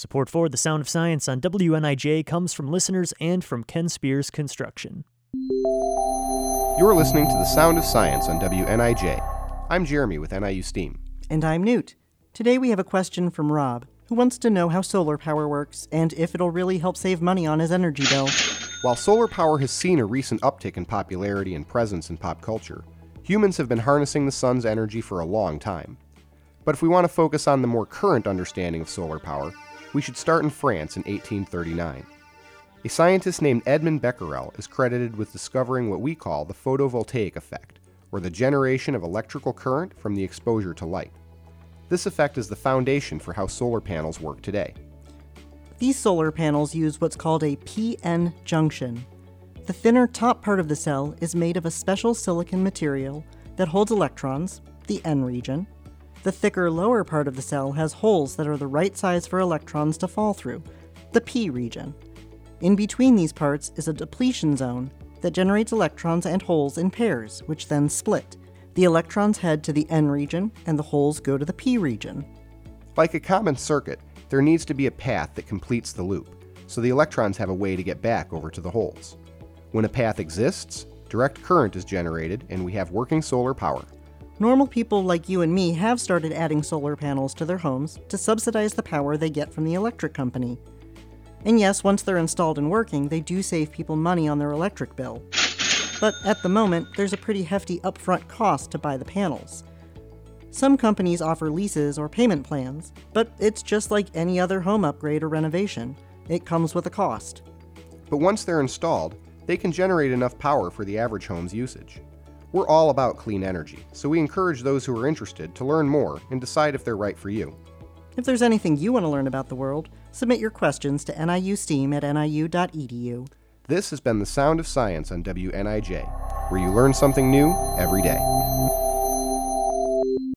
Support for The Sound of Science on WNIJ comes from listeners and from Ken Spears Construction. You're listening to The Sound of Science on WNIJ. I'm Jeremy with NIU STEAM. And I'm Newt. Today we have a question from Rob, who wants to know how solar power works and if it'll really help save money on his energy bill. While solar power has seen a recent uptick in popularity and presence in pop culture, humans have been harnessing the sun's energy for a long time. But if we want to focus on the more current understanding of solar power, we should start in France in 1839. A scientist named Edmond Becquerel is credited with discovering what we call the photovoltaic effect, or the generation of electrical current from the exposure to light. This effect is the foundation for how solar panels work today. These solar panels use what's called a PN junction. The thinner top part of the cell is made of a special silicon material that holds electrons, the N region, the thicker lower part of the cell has holes that are the right size for electrons to fall through, the p region. In between these parts is a depletion zone that generates electrons and holes in pairs, which then split. The electrons head to the n region, and the holes go to the p region. Like a common circuit, there needs to be a path that completes the loop, so the electrons have a way to get back over to the holes. When a path exists, direct current is generated, and we have working solar power. Normal people like you and me have started adding solar panels to their homes to subsidize the power they get from the electric company. And yes, once they're installed and working, they do save people money on their electric bill. But at the moment, there's a pretty hefty upfront cost to buy the panels. Some companies offer leases or payment plans, but it's just like any other home upgrade or renovation. It comes with a cost. But once they're installed, they can generate enough power for the average home's usage. We're all about clean energy, so we encourage those who are interested to learn more and decide if they're right for you. If there's anything you want to learn about the world, submit your questions to NIU STEAM at niu.edu. This has been The Sound of Science on WNIJ, where you learn something new every day.